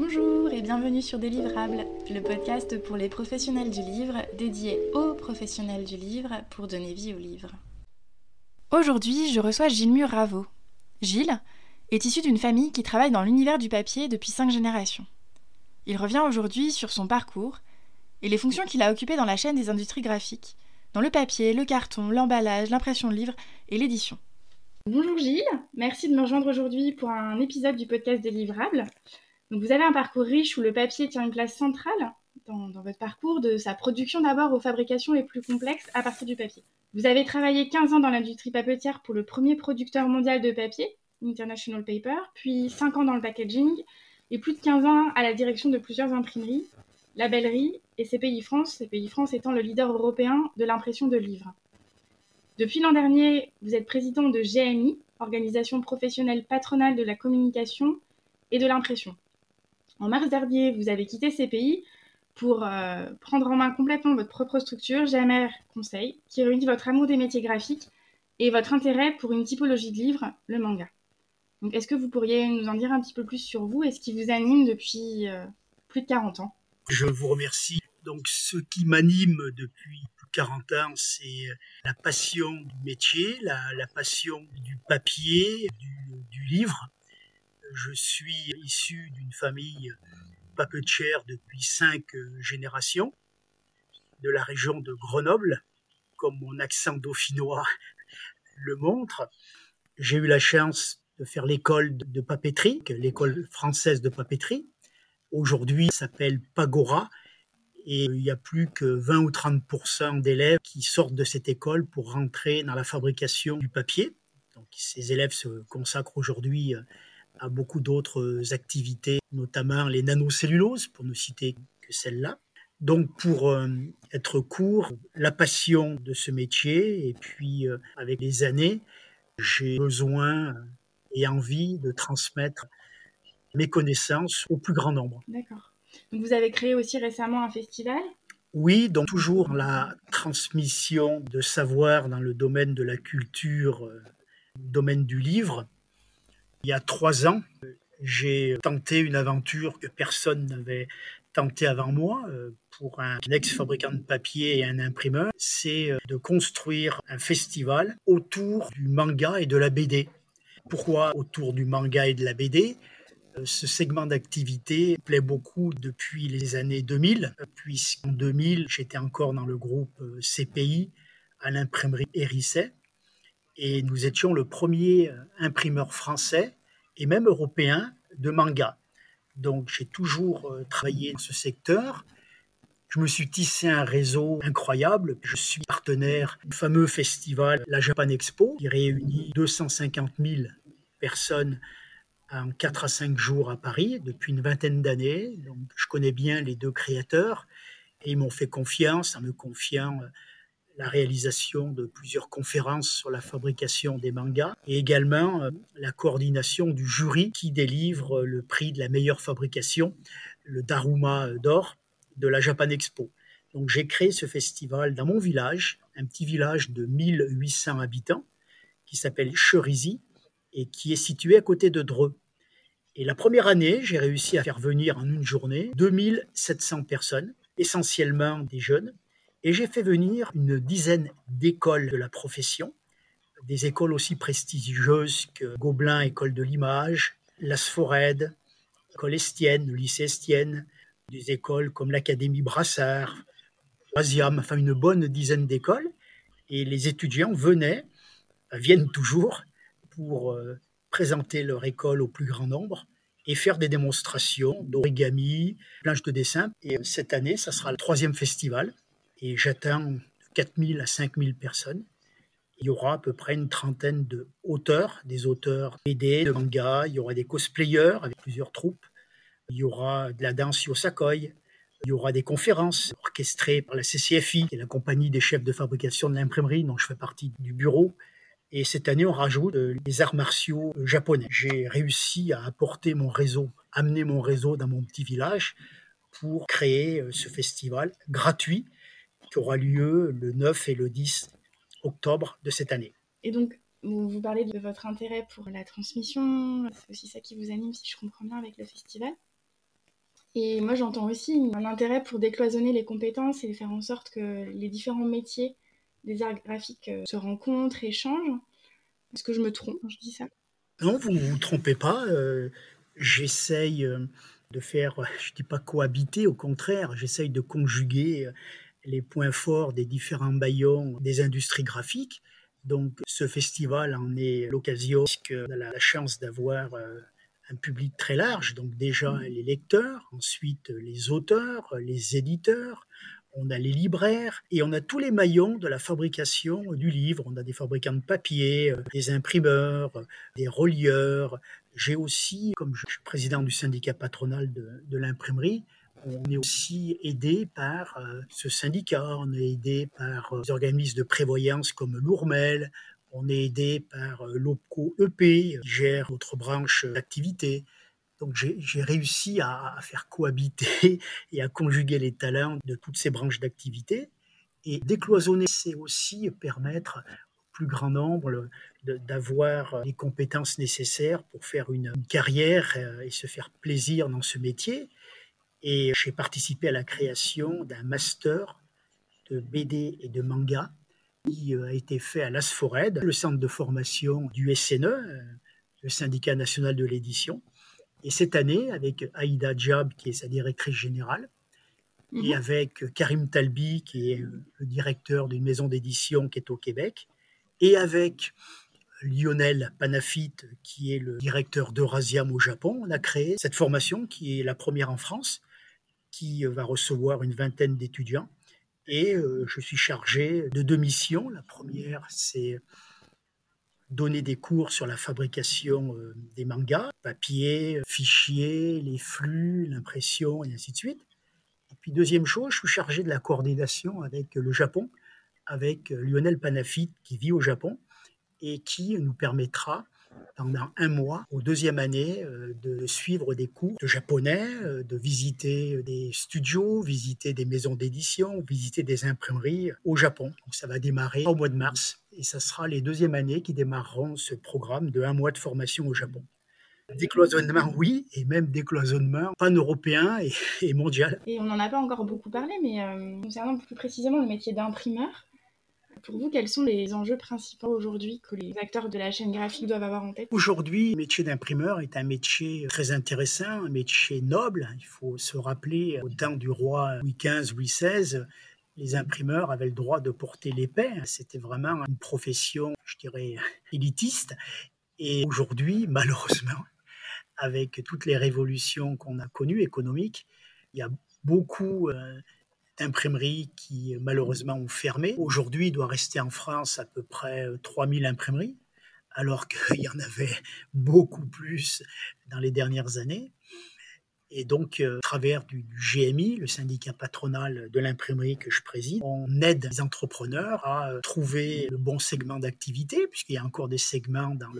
Bonjour et bienvenue sur Délivrables, le podcast pour les professionnels du livre, dédié aux professionnels du livre pour donner vie au livre. Aujourd'hui, je reçois Gilles Mur-Raveau. Gilles est issu d'une famille qui travaille dans l'univers du papier depuis cinq générations. Il revient aujourd'hui sur son parcours et les fonctions qu'il a occupées dans la chaîne des industries graphiques, dans le papier, le carton, l'emballage, l'impression de livres et l'édition. Bonjour Gilles, merci de me rejoindre aujourd'hui pour un épisode du podcast Délivrables vous avez un parcours riche où le papier tient une place centrale dans, votre parcours, de sa production d'abord aux fabrications les plus complexes à partir du papier. Vous avez travaillé 15 ans dans l'industrie papetière pour le premier producteur mondial de papier, International Paper, puis 5 ans dans le packaging et plus de 15 ans à la direction de plusieurs imprimeries, labelleries et CPI France, CPI France étant le leader européen de l'impression de livres. Depuis l'an dernier, vous êtes président de GMI, organisation professionnelle patronale de la communication et de l'impression. En mars dernier, vous avez quitté ces pays pour euh, prendre en main complètement votre propre structure, GMR Conseil, qui réunit votre amour des métiers graphiques et votre intérêt pour une typologie de livre, le manga. Donc, est-ce que vous pourriez nous en dire un petit peu plus sur vous et ce qui vous anime depuis euh, plus de 40 ans? Je vous remercie. Donc, ce qui m'anime depuis plus de 40 ans, c'est la passion du métier, la, passion du papier, du livre je suis issu d'une famille papetière depuis cinq générations, de la région de Grenoble, comme mon accent dauphinois le montre. J'ai eu la chance de faire l'école de papeterie, l'école française de papeterie. Aujourd'hui, s'appelle Pagora. Et il n'y a plus que 20 ou 30 d'élèves qui sortent de cette école pour rentrer dans la fabrication du papier. Donc, ces élèves se consacrent aujourd'hui à beaucoup d'autres activités, notamment les nanocelluloses, pour ne citer que celle-là. Donc pour euh, être court, la passion de ce métier et puis euh, avec les années, j'ai besoin et envie de transmettre mes connaissances au plus grand nombre. D'accord. vous avez créé aussi récemment un festival? Oui, donc toujours la transmission de savoir dans le domaine de la culture, euh, domaine du livre. Il y a trois ans, j'ai tenté une aventure que personne n'avait tenté avant moi euh, pour un ex-fabricant de papier et un imprimeur, c'est euh, de construire un festival autour du manga et de la BD. Pourquoi autour du manga et de la BD euh, ce segment d'activité plaît beaucoup depuis les années 2000, puisqu'en 2000, j'étais encore dans le groupe CPI à l'imprimerie Hérisset et nous étions le premier imprimeur français et même européen de manga. Donc j'ai toujours euh, travaillé dans ce secteur. Je me suis tissé un réseau incroyable. Je suis partenaire du fameux festival La Japan Expo qui réunit 250 000 personnes en 4 à 5 jours à Paris depuis une vingtaine d'années. Donc je connais bien les deux créateurs et ils m'ont fait confiance en me confiant euh, la réalisation de plusieurs conférences sur la fabrication des mangas et également euh, la coordination du jury qui délivre le prix de la meilleure fabrication, le Daruma d'or de la Japan Expo. Donc j'ai créé ce festival dans mon village, un petit village de 1800 habitants qui s'appelle Cherizy et qui est situé à côté de Dreux. Et la première année, j'ai réussi à faire venir en une journée 2700 personnes, essentiellement des jeunes, et j'ai fait venir une dizaine d'écoles de la profession, des écoles aussi prestigieuses que Gobelin, École de l'image, la Sforède, École Estienne, le lycée Estienne, des écoles comme l'Académie Brassard, Asiam, enfin une bonne dizaine d'écoles. Et les étudiants venaient, viennent toujours, pour euh, présenter leur école au plus grand nombre et faire des démonstrations d'origami, planches de dessin. Et cette année, ça sera le troisième festival et j'attends 4000 à 5000 personnes. Il y aura à peu près une trentaine de auteurs, des auteurs BD, de manga, il y aura des cosplayers avec plusieurs troupes, il y aura de la danse yosakoi, il y aura des conférences orchestrées par la CCFI, qui est la compagnie des chefs de fabrication de l'imprimerie, dont je fais partie du bureau. Et cette année, on rajoute les arts martiaux japonais. J'ai réussi à apporter mon réseau, amener mon réseau dans mon petit village pour créer euh, ce festival gratuit qui aura lieu le 9 et le 10 octobre de cette année. Et donc, vous, parlez de votre intérêt pour la transmission, c'est aussi ça qui vous anime, si je comprends bien, avec le festival Et moi, j'entends aussi un intérêt pour décloisonner les compétences et faire en sorte que les différents métiers des arts graphiques euh, se rencontrent, échangent. Est-ce que je me trompe quand je dis ça? Non, vous ne vous trompez pas. Euh, j'essaye euh, de faire, je ne dis pas cohabiter, au contraire, j'essaye de conjuguer les points forts des différents maillons des industries graphiques. Donc ce festival en est l'occasion, puisqu'on a la chance d'avoir un public très large, donc déjà mmh. les lecteurs, ensuite les auteurs, les éditeurs, on a les libraires et on a tous les maillons de la fabrication du livre. On a des fabricants de papier, euh, des imprimeurs, des relieurs. J'ai aussi, comme je suis président du syndicat patronal de, l'imprimerie, on est aussi aidé par euh, ce syndicat, on est aidé par euh, des organismes de prévoyance comme l'Ourmel, on est aidé par l'OPCO EP, qui gère notre branche d'activité. Donc j'ai réussi à, faire cohabiter et à conjuguer les talents de toutes ces branches d'activité. Et décloisonner, c'est aussi permettre au plus grand nombre d'avoir les compétences nécessaires pour faire une, carrière euh, et se faire plaisir dans ce métier. Et j'ai participé à la création d'un master de BD et de manga qui euh, a été fait à l'ASFORED, le centre de formation du SNE, euh, le syndicat national de l'édition. Et cette année, avec Aïda Diab, qui est sa directrice générale, et mhm. avec Karim Talbi, qui est le directeur d'une maison d'édition qui est au Québec, et avec Lionel Panafit, qui est le directeur d'Eurasiam au Japon, on a créé cette formation qui est la première en France, qui va recevoir une vingtaine d'étudiants. Et euh, je suis chargé de deux missions. La première, c'est donner des cours sur la fabrication euh, des mangas, papier, fichiers, les flux, l'impression et ainsi de suite. Et puis deuxième chose, je suis chargé de la coordination avec le Japon, avec Lionel Panafit qui vit au Japon et qui nous permettra pendant un mois, aux deuxième année, euh, de suivre des cours de japonais, euh, de visiter des studios, visiter des maisons d'édition, visiter des imprimeries au Japon. Donc ça va démarrer au mois de mars et ça sera les deuxièmes années qui démarreront ce programme de un mois de formation au Japon. Décloisonnement, oui, et même décloisonnement pan-européen et, mondial. Et on n'en a pas encore beaucoup parlé, mais euh, concernant plus précisément le métier d'imprimeur, pour vous, quels sont les enjeux principaux aujourd'hui que les acteurs de la chaîne graphique doivent avoir en tête? Aujourd'hui, le métier d'imprimeur est un métier très intéressant, un métier noble. Il faut se rappeler, au temps du roi Louis XV, Louis XVI, les imprimeurs avaient le droit de porter l'épée. C'était vraiment une profession, je dirais, élitiste. Et aujourd'hui, malheureusement, avec toutes les révolutions qu'on a connues économiques, il y a beaucoup d'imprimeries qui malheureusement ont fermé. Aujourd'hui, il doit rester en France à peu près 3000 euh, imprimeries, alors qu'il y en avait beaucoup plus dans les dernières années. Et donc, euh, à travers du, GMI, le syndicat patronal de l'imprimerie que je préside, on aide les entrepreneurs à euh, trouver le bon segment d'activité, puisqu'il y a encore des segments dans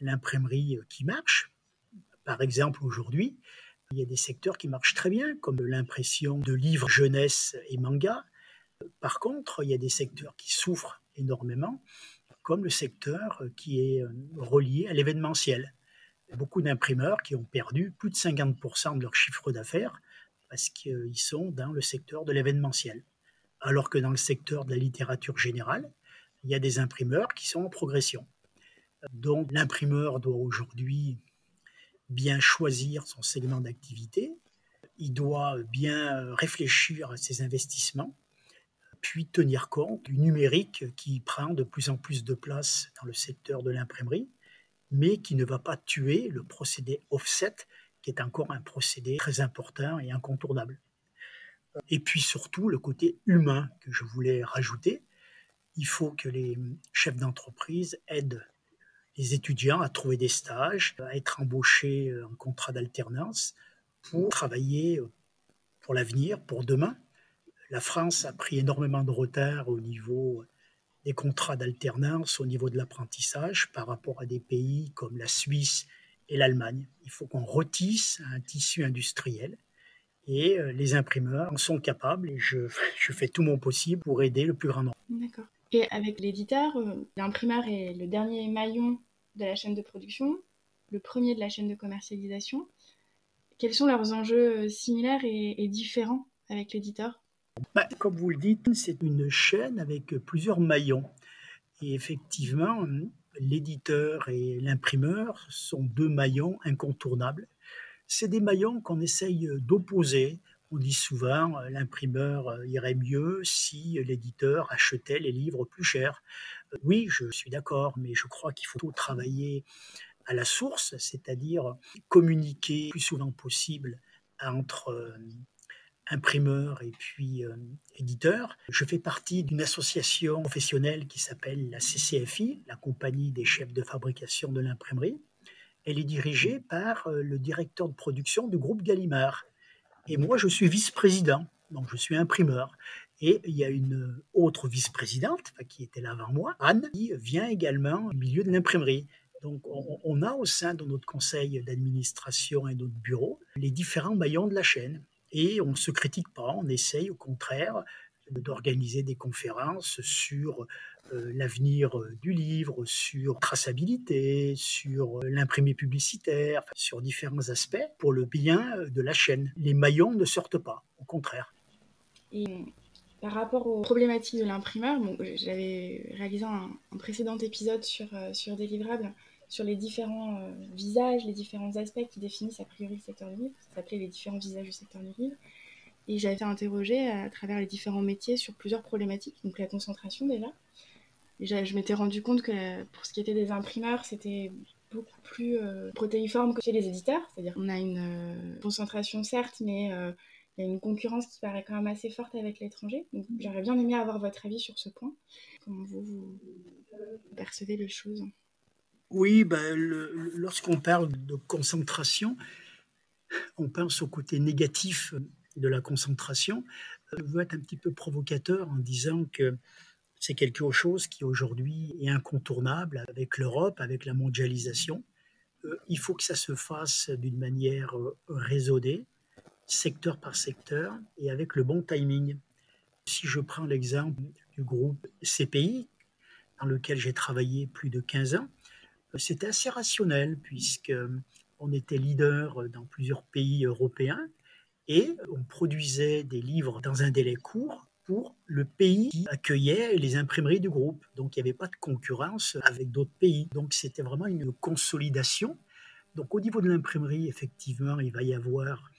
l'imprimerie qui marchent. Par exemple, aujourd'hui, il y a des secteurs qui marchent très bien, comme l'impression de livres jeunesse et manga. Par contre, il y a des secteurs qui souffrent énormément, comme le secteur qui est euh, relié à l'événementiel. Beaucoup d'imprimeurs qui ont perdu plus de 50% de leur chiffre d'affaires parce qu'ils sont dans le secteur de l'événementiel. Alors que dans le secteur de la littérature générale, il y a des imprimeurs qui sont en progression. Donc l'imprimeur doit aujourd'hui bien choisir son segment d'activité, il doit bien réfléchir à ses investissements, puis tenir compte du numérique qui prend de plus en plus de place dans le secteur de l'imprimerie, mais qui ne va pas tuer le procédé offset, qui est encore un procédé très important et incontournable. Et puis surtout le côté humain que je voulais rajouter. Il faut que les chefs d'entreprise aident les étudiants à trouver des stages, à être embauchés en contrat d'alternance pour travailler pour l'avenir, pour demain. La France a pris énormément de retard au niveau des contrats d'alternance, au niveau de l'apprentissage par rapport à des pays comme la Suisse et l'Allemagne. Il faut qu'on retisse un tissu industriel et euh, les imprimeurs en sont capables et je, je fais tout mon possible pour aider le plus grand nombre. D'accord. Et avec l'éditeur, euh, l'imprimeur est le dernier maillon de la chaîne de production, le premier de la chaîne de commercialisation. Quels sont leurs enjeux similaires et, différents avec l'éditeur? Bah, Comme vous le dites, c'est une chaîne avec plusieurs maillons. Et effectivement, l'éditeur et l'imprimeur sont deux maillons incontournables. C'est des maillons qu'on essaye d'opposer. On dit souvent l'imprimeur irait mieux si l'éditeur achetait les livres plus chers. Oui, je suis d'accord, mais je crois qu'il faut travailler à la source, c'est-à-dire communiquer le plus souvent possible entre imprimeur et puis euh, éditeur. Je fais partie d'une association professionnelle qui s'appelle la CCFI, la compagnie des chefs de fabrication de l'imprimerie. Elle est dirigée par euh, le directeur de production du groupe Gallimard. Et moi, je suis vice-président, donc je suis imprimeur. Et il y a une autre vice-présidente qui était là avant moi, Anne, qui vient également du milieu de l'imprimerie. Donc, on, a au sein de notre conseil d'administration et de notre bureau les différents maillons de la chaîne. Et on ne se critique pas, on essaye au contraire d'organiser des conférences sur euh, l'avenir euh, du livre, sur traçabilité, sur euh, l'imprimé publicitaire, sur différents aspects pour le bien de la chaîne. Les maillons ne sortent pas, au contraire. Et par rapport aux problématiques de l'imprimeur, j'avais réalisé un, précédent épisode sur, sur des livrables sur les différents visages, les différents aspects qui définissent a priori le secteur du livre. Ça s'appelait les différents visages du secteur du livre. Et j'avais été interrogée à travers les différents métiers sur plusieurs problématiques, donc la concentration déjà. Et je m'étais rendu compte que pour ce qui était des imprimeurs, c'était beaucoup plus euh, protéiforme que chez les éditeurs. C'est-à-dire qu'on a une euh, concentration certes, mais il y a une concurrence qui paraît quand même assez forte avec l'étranger. Donc j'aurais bien aimé avoir votre avis sur ce point. Comment vous, vous percevez les choses? Oui, ben, lorsqu'on parle de concentration, on pense au côté négatif de la concentration. Je veux être un petit peu provocateur en disant que c'est quelque chose qui aujourd'hui est incontournable avec l'Europe, avec la mondialisation. Euh, il faut que ça se fasse d'une manière euh, raisonnée, secteur par secteur, et avec le bon timing. Si je prends l'exemple du groupe CPI, dans lequel j'ai travaillé plus de 15 ans, c'était assez rationnel puisque euh, on était leader dans plusieurs pays européens et on produisait des livres dans un délai court pour le pays qui accueillait les imprimeries du groupe. Donc il n'y avait pas de concurrence avec d'autres pays. Donc c'était vraiment une consolidation. Donc au niveau de l'imprimerie, effectivement, il va y avoir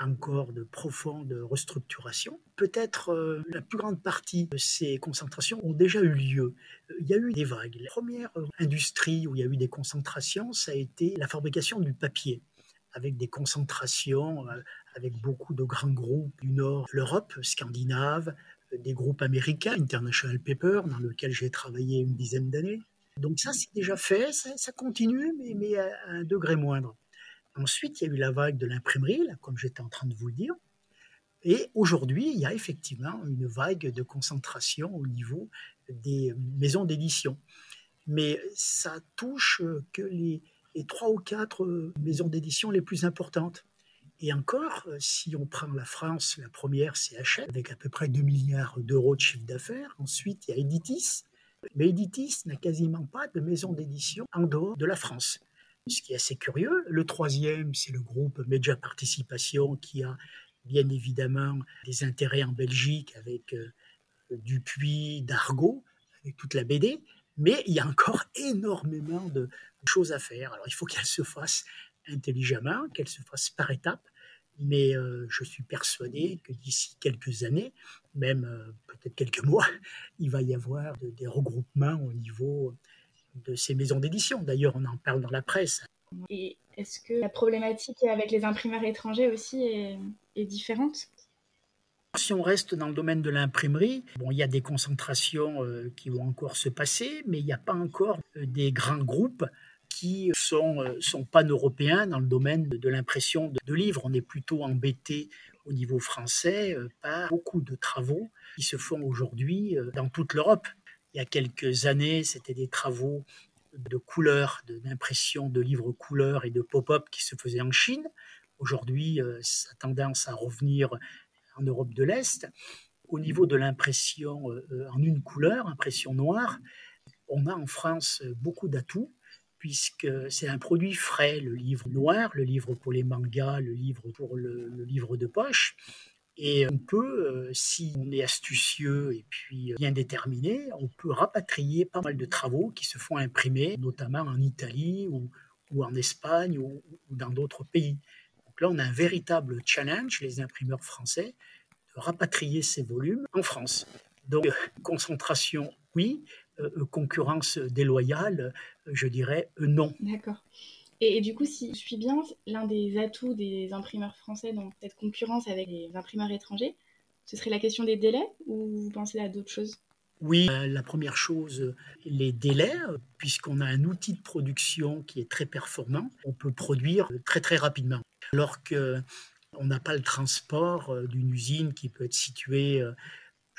encore de profondes restructurations. Peut-être euh, la plus grande partie de ces concentrations ont déjà eu lieu. Il y a eu des vagues. La première industrie où il y a eu des concentrations, ça a été la fabrication du papier, avec des concentrations, euh, avec beaucoup de grands groupes du nord l'Europe, scandinave, des groupes américains, International Paper, dans lequel j'ai travaillé une dizaine d'années. Donc ça, c'est déjà fait, ça, continue, mais, mais à un degré moindre. Ensuite, il y a eu la vague de l'imprimerie, comme j'étais en train de vous le dire. Et aujourd'hui, il y a effectivement une vague de concentration au niveau des maisons d'édition. Mais ça touche que les, trois ou quatre maisons d'édition les plus importantes. Et encore, si on prend la France, la première, c'est Hachette, avec à peu près 2 milliards d'euros de chiffre d'affaires. Ensuite, il y a Editis. Mais Editis n'a quasiment pas de maison d'édition en dehors de la France ce qui est assez curieux. Le troisième, c'est le groupe Media Participation qui a bien évidemment des intérêts en Belgique avec euh, Dupuis, Dargaud, avec toute la BD. Mais il y a encore énormément de choses à faire. Alors il faut qu'elle se fasse intelligemment, qu'elle se fasse par étapes. Mais euh, je suis persuadé que d'ici quelques années, même euh, peut-être quelques mois, il va y avoir des regroupements au niveau de ces maisons d'édition. D'ailleurs, on en parle dans la presse. Et est-ce que la problématique avec les imprimeurs étrangers aussi est, différente? Si on reste dans le domaine de l'imprimerie, bon, il y a des concentrations euh, qui vont encore se passer, mais il n'y a pas encore euh, des grands groupes qui sont, euh, sont pan-européens dans le domaine de, l'impression de, de, livres. On est plutôt embêté au niveau français par beaucoup de travaux qui se font aujourd'hui dans toute l'Europe. Il y a quelques années, c'était des travaux de couleurs, d'impression de livres couleurs et de pop-up qui se faisaient en Chine. Aujourd'hui, euh, ça a tendance à revenir en Europe de l'Est. Au niveau de l'impression euh, en une couleur, impression noire, on a en France beaucoup d'atouts puisque c'est un produit frais, le livre noir, le livre pour les mangas, le livre pour le, livre de poche. Et on peut, euh, si on est astucieux et puis bien déterminé, on peut rapatrier pas mal de travaux qui se font imprimer, notamment en Italie ou, en Espagne ou dans d'autres pays. Là, on a un véritable challenge, les imprimeurs français, de rapatrier ces volumes en France. Donc, concentration, oui, euh, concurrence déloyale, je dirais euh, non. D'accord. Et, du coup, si je suis bien, l'un des atouts des imprimeurs français dans cette concurrence avec les imprimeurs étrangers, ce serait la question des délais ou vous pensez à d'autres choses? Oui, euh, la première chose, les délais, puisqu'on a un outil de production qui est très performant, on peut produire très très rapidement. Alors qu'on n'a pas le transport d'une usine qui peut être située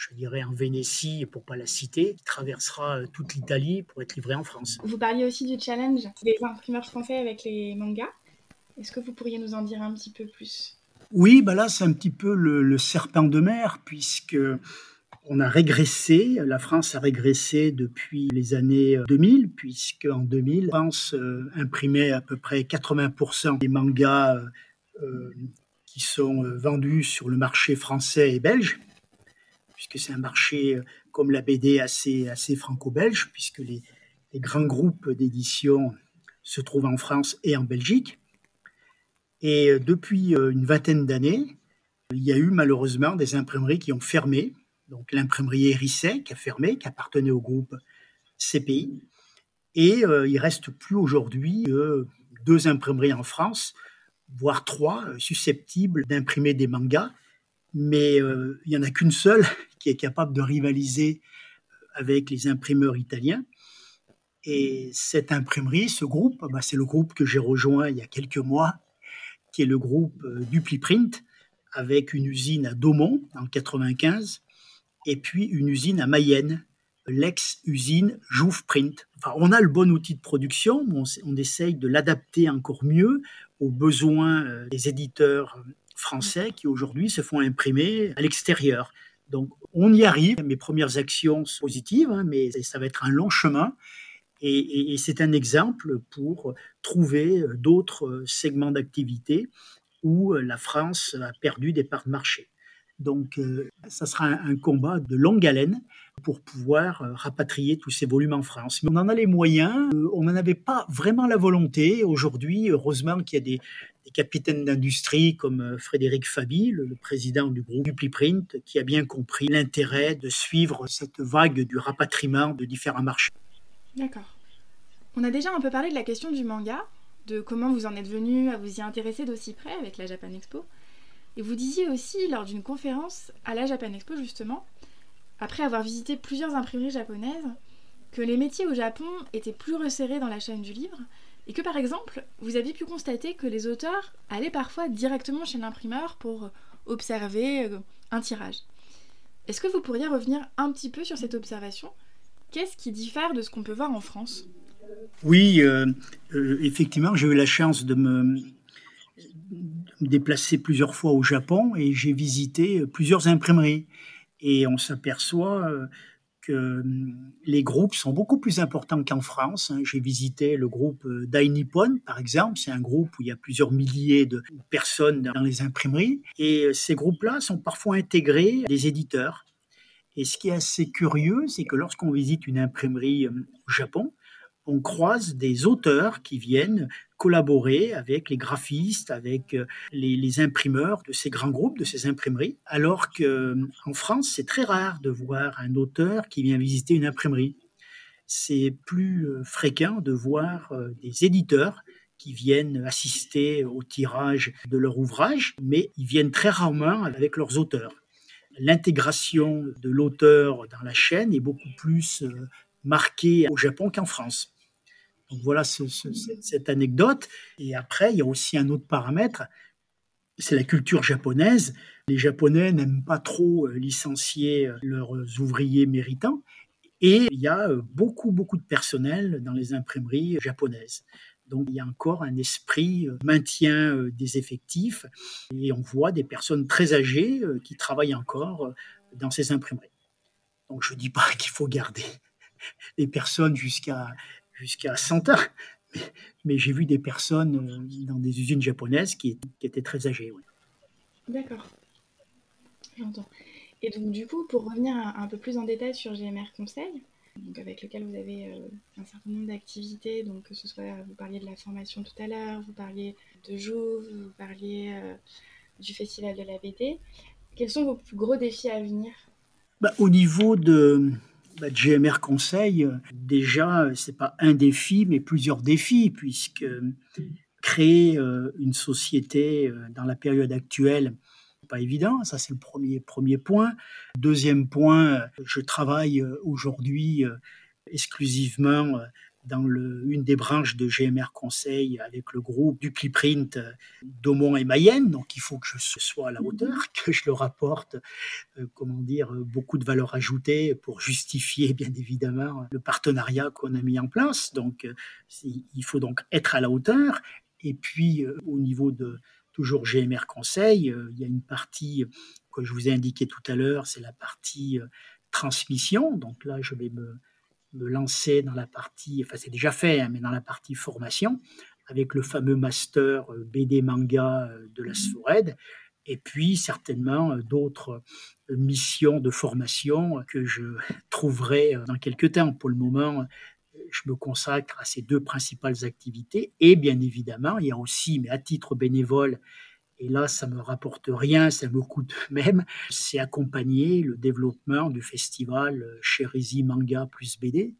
je dirais en Vénétie, pour pas la citer, qui traversera euh, toute l'Italie pour être livré en France. Vous parliez aussi du challenge des imprimeurs français avec les mangas. Est-ce que vous pourriez nous en dire un petit peu plus? Oui, bah là c'est un petit peu le, serpent de mer, puisque on a régressé, la France a régressé depuis les années 2000, puisque en 2000, la France euh, imprimait à peu près 80% des mangas euh, qui sont vendus sur le marché français et belge puisque c'est un marché euh, comme la BD assez, franco-belge, puisque les, grands groupes d'édition se trouvent en France et en Belgique. Et euh, depuis euh, une vingtaine d'années, il y a eu malheureusement des imprimeries qui ont fermé. Donc l'imprimerie Hérisset qui a fermé, qui appartenait au groupe CPI. Et il reste plus aujourd'hui deux imprimeries en France, voire trois, susceptibles d'imprimer des mangas. Mais il n'y en a qu'une seule qui est capable de rivaliser avec les imprimeurs italiens. Et cette imprimerie, ce groupe, bah, c'est le groupe que j'ai rejoint il y a quelques mois, qui est le groupe euh, DupliPrint, avec une usine à Daumont en 95, et puis une usine à Mayenne, l'ex-usine Jouve Print. Enfin, on a le bon outil de production, on, essaye de l'adapter encore mieux aux besoins euh, des éditeurs français qui aujourd'hui se font imprimer à l'extérieur. Donc on y arrive. Mes premières actions sont positives, hein, mais ça va être un long chemin. Et, c'est un exemple pour trouver d'autres segments d'activité où la France a perdu des parts de marché. Donc, euh, ça sera un, combat de longue haleine pour pouvoir euh, rapatrier tous ces volumes en France. Mais on en a les moyens, euh, on n'en avait pas vraiment la volonté. Aujourd'hui, heureusement qu'il y a des, capitaines d'industrie comme Frédéric Fabi, le, président du groupe DupliPrint, qui a bien compris l'intérêt de suivre cette vague du rapatriement de différents marchés. D'accord. On a déjà un peu parlé de la question du manga, de comment vous en êtes venu à vous y intéresser d'aussi près avec la Japan Expo. Et vous disiez aussi lors d'une conférence à la Japan Expo justement, après avoir visité plusieurs imprimeries japonaises, que les métiers au Japon étaient plus resserrés dans la chaîne du livre et que par exemple, vous aviez pu constater que les auteurs allaient parfois directement chez l'imprimeur pour observer euh, un tirage. Est-ce que vous pourriez revenir un petit peu sur cette observation? Qu'est-ce qui diffère de ce qu'on peut voir en France? Oui, euh, euh, effectivement, j'ai eu la chance de me, déplacer plusieurs fois au Japon et j'ai visité plusieurs imprimeries. Et on s'aperçoit que hum, les groupes sont beaucoup plus importants qu'en France. Hein. J'ai visité le groupe euh, Dainippon, par exemple. C'est un groupe où il y a plusieurs milliers de personnes dans les imprimeries. Et euh, ces groupes-là sont parfois intégrés des éditeurs. Et ce qui est assez curieux, c'est que lorsqu'on visite une imprimerie hum, au Japon, on croise des auteurs qui viennent collaborer avec les graphistes, avec euh, les, imprimeurs de ces grands groupes, de ces imprimeries, alors qu'en euh, France, c'est très rare de voir un auteur qui vient visiter une imprimerie. C'est plus euh, fréquent de voir des éditeurs qui viennent assister au tirage de leur ouvrage, mais ils viennent très rarement avec leurs auteurs. L'intégration de l'auteur dans la chaîne est beaucoup plus marquée au Japon qu'en France. Donc voilà cette anecdote. Et après, il y a aussi un autre paramètre, c'est la culture japonaise. Les Japonais n'aiment pas trop euh, licencier euh, leurs ouvriers méritants. Et il y a euh, beaucoup, beaucoup de personnel dans les imprimeries japonaises. Donc il y a encore un esprit maintien des effectifs et on voit des personnes très âgées qui travaillent encore dans ces imprimeries. Donc je ne dis pas qu'il faut garder les personnes jusqu'à jusqu'à 100 ans. mais j'ai vu des personnes dans des usines japonaises qui, étaient très âgées. D'accord, j'entends. Et donc du coup, pour revenir un, peu plus en détail sur GMR Conseil, donc avec lequel vous avez un certain nombre d'activités, donc que ce soit, vous parliez de la formation tout à l'heure, vous parliez de Jouve, vous parliez du Festival de la BD, quels sont vos plus gros défis à venir? Bah, Au niveau de, bah, GMR Conseil, déjà, c'est pas un défi, mais plusieurs défis, puisque créer euh, une société euh, dans la période actuelle, pas évident. Ça, c'est le premier, premier point. Deuxième point, je travaille euh, aujourd'hui exclusivement dans le, une des branches de GMR Conseil avec le groupe du Cliprint euh, d'Aumont et Mayenne. Donc il faut que je sois à la hauteur, que je leur apporte, euh, comment dire, beaucoup de valeur ajoutée pour justifier bien évidemment le partenariat qu'on a mis en place. Donc euh, il faut donc être à la hauteur. Et puis au niveau de toujours GMR Conseil, il y a une partie que je vous ai indiqué tout à l'heure, c'est la partie transmission. Donc là, je vais me me lancer dans la partie, enfin c'est déjà fait, hein, mais dans la partie formation, avec le fameux master euh, BD manga euh, de la SFORED, et puis certainement euh, d'autres missions de formation que je trouverai dans quelques temps. Pour le moment, je me consacre à ces deux principales activités, et bien évidemment, il y a aussi, mais à titre bénévole, et là, ça me rapporte rien, ça me coûte même. C'est accompagner le développement du festival Cherizi Manga plus BD,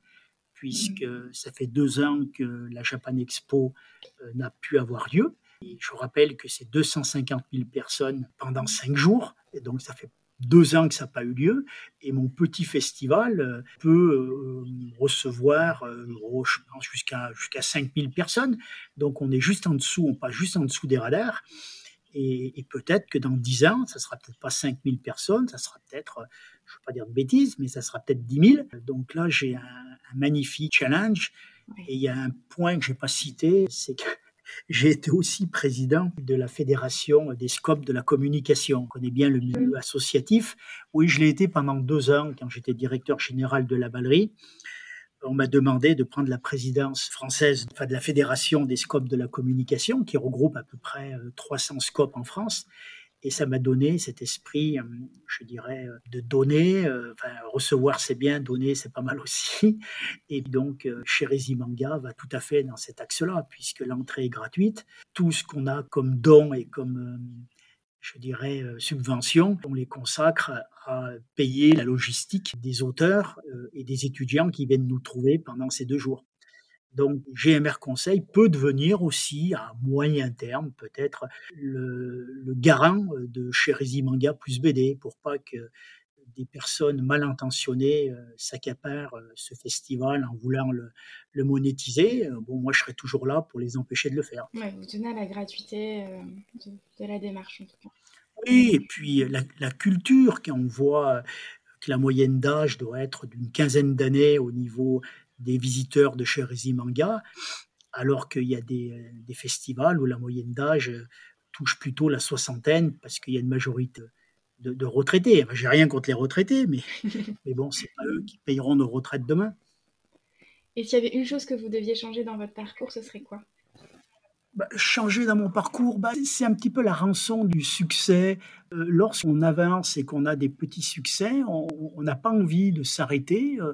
puisque mmh. ça fait deux ans que la Japan Expo euh, n'a pu avoir lieu. Et je rappelle que c'est 250 000 personnes pendant cinq jours, et donc ça fait deux ans que ça n'a pas eu lieu, et mon petit festival euh, peut euh, recevoir, jusqu'à jusqu'à 5000 personnes. Donc on est juste en dessous, on passe juste en dessous des radars. Et, peut-être que dans 10 ans, ça sera peut-être pas 5000 personnes, ça sera peut-être, je ne veux pas dire de bêtises, mais ça sera peut-être 10 000. Donc là, j'ai un, magnifique challenge. Et il y a un point que je n'ai pas cité, c'est que j'ai été aussi président de la Fédération des scopes de la communication. On connaît bien le milieu associatif. Oui, je l'ai été pendant deux ans quand j'étais directeur général de la Ballerie on m'a demandé de prendre la présidence française de la Fédération des scopes de la communication, qui regroupe à peu près 300 euh, scopes en France. Et ça m'a donné cet esprit, euh, je dirais, euh, de donner. Recevoir, c'est bien, donner, c'est pas mal aussi. Et donc, Chérizi Manga va tout à fait dans cet axe-là, puisque l'entrée est gratuite. Tout ce qu'on a comme don et comme je dirais, euh, subventions. On les consacre à payer la logistique des auteurs euh, et des étudiants qui viennent nous trouver pendant ces deux jours. Donc GMR Conseil peut devenir aussi à moyen terme peut-être le, garant de Chérizi Manga plus BD pour pas que des personnes mal intentionnées euh, s'accaparent euh, ce festival en voulant le, monétiser, euh, bon, moi je serai toujours là pour les empêcher de le faire. vous tenez à la gratuité de, la démarche en tout cas. Oui, et puis la, culture, quand on voit que la moyenne d'âge doit être d'une quinzaine d'années au niveau des visiteurs de Cherizi Manga, alors qu'il y a des, des, festivals où la moyenne d'âge touche plutôt la soixantaine parce qu'il y a une majorité de, retraités. J'ai rien contre les retraités, mais, mais bon, c'est pas eux qui payeront nos retraites demain. Et s'il y avait une chose que vous deviez changer dans votre parcours, ce serait quoi? Bah, changer dans mon parcours, bah, c'est un petit peu la rançon du succès. Euh, lorsqu'on avance et qu'on a des petits succès, on n'a pas envie de s'arrêter. Euh,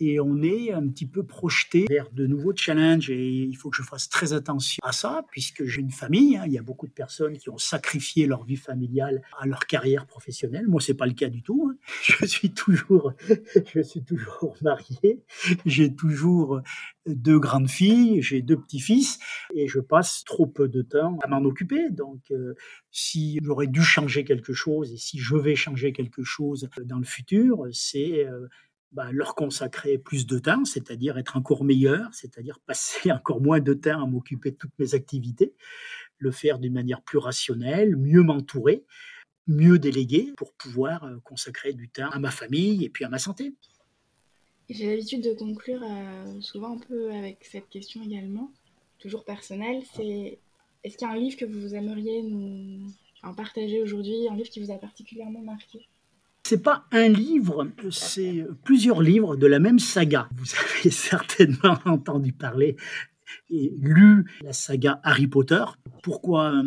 et on est un petit peu projeté vers de nouveaux challenges et il faut que je fasse très attention à ça puisque j'ai une famille. Hein. il y a beaucoup de personnes qui ont sacrifié leur vie familiale à leur carrière professionnelle. Moi, c'est pas le cas du tout. Hein. Je suis toujours, je suis toujours marié. J'ai toujours deux grandes filles, j'ai deux petits-fils et je passe trop peu de temps à m'en occuper. Donc, euh, si j'aurais dû changer quelque chose et si je vais changer quelque chose dans le futur, c'est euh, bah, leur consacrer plus de temps, c'est-à-dire être encore meilleur, c'est-à-dire passer encore moins de temps à m'occuper de toutes mes activités, le faire d'une manière plus rationnelle, mieux m'entourer, mieux déléguer pour pouvoir euh, consacrer du temps à ma famille et puis à ma santé. J'ai l'habitude de conclure euh, souvent un peu avec cette question également, toujours personnelle, c'est est-ce qu'il y a un livre que vous aimeriez nous en partager aujourd'hui, un livre qui vous a particulièrement marqué? C'est pas un livre, c'est plusieurs livres de la même saga. Vous avez certainement entendu parler lu la saga Harry Potter. Pourquoi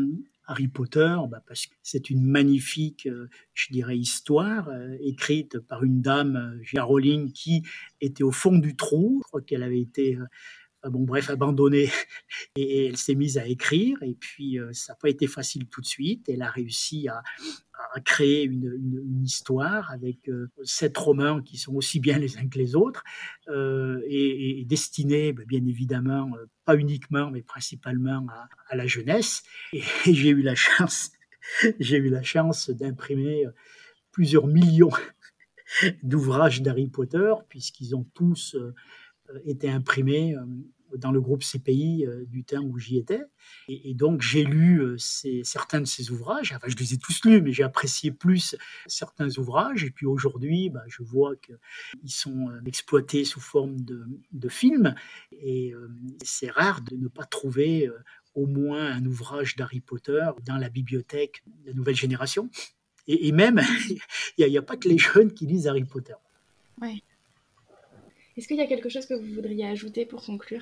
Harry Potter? Bah, Parce que c'est une magnifique, je dirais, histoire écrite par une dame, J.R. Qui était au fond du trou. Je crois qu'elle avait été bon, bref, abandonnée et elle s'est mise à écrire. Et puis, ça n'a pas été facile tout de suite. Elle a réussi à, créer une, histoire avec euh, sept romans qui sont aussi bien les uns que les autres euh, et, et, destinés, bah, bien évidemment, euh, pas uniquement, mais principalement à, la jeunesse. Et, et j'ai eu la chance, j'ai eu la chance d'imprimer plusieurs millions d'ouvrages d'Harry Potter puisqu'ils ont tous été imprimés dans le groupe CPI euh, du temps où j'y étais. Et, donc, j'ai lu euh, certains de ces ouvrages. Enfin, je les ai tous lus, mais j'ai apprécié plus certains ouvrages. Et puis aujourd'hui, bah, je vois qu'ils sont euh, exploités sous forme de, films. Et c'est rare de ne pas trouver au moins un ouvrage d'Harry Potter dans la bibliothèque de la nouvelle génération. Et, même, il n'y a, a, pas que les jeunes qui lisent Harry Potter. Ouais. Est-ce qu'il y a quelque chose que vous voudriez ajouter pour conclure?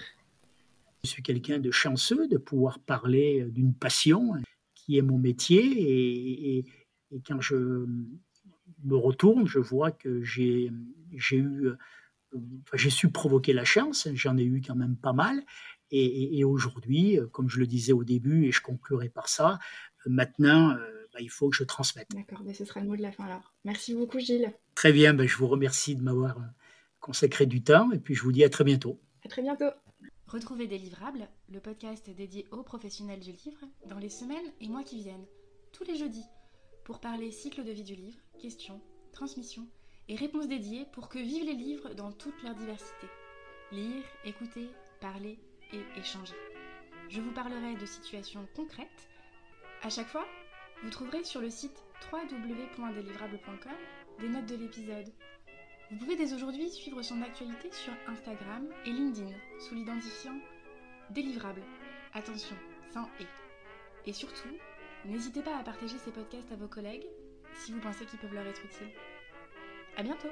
Je suis quelqu'un de chanceux de pouvoir parler d'une passion qui est mon métier et, quand je me retourne, je vois que j'ai eu, enfin, j'ai su provoquer la chance, j'en ai eu quand même pas mal. Et, aujourd'hui, comme je le disais au début, et je conclurai par ça, maintenant, bah, il faut que je transmette. D'accord, mais ce sera le mot de la fin alors. Merci beaucoup Gilles. Très bien, ben, je vous remercie de m'avoir consacrer du temps et puis je vous dis à très bientôt. À très bientôt. Retrouvez Délivrable, le podcast dédié aux professionnels du livre, dans les semaines et mois qui viennent, tous les jeudis, pour parler cycle de vie du livre, questions, transmission et réponses dédiées pour que vivent les livres dans toute leur diversité. Lire, écouter, parler et échanger. Je vous parlerai de situations concrètes. À chaque fois, vous trouverez sur le site www.délivrable.com des notes de l'épisode vous pouvez dès aujourd'hui suivre son actualité sur Instagram et LinkedIn sous l'identifiant délivrable. Attention, sans et. Et surtout, n'hésitez pas à partager ces podcasts à vos collègues si vous pensez qu'ils peuvent leur être utiles. À bientôt!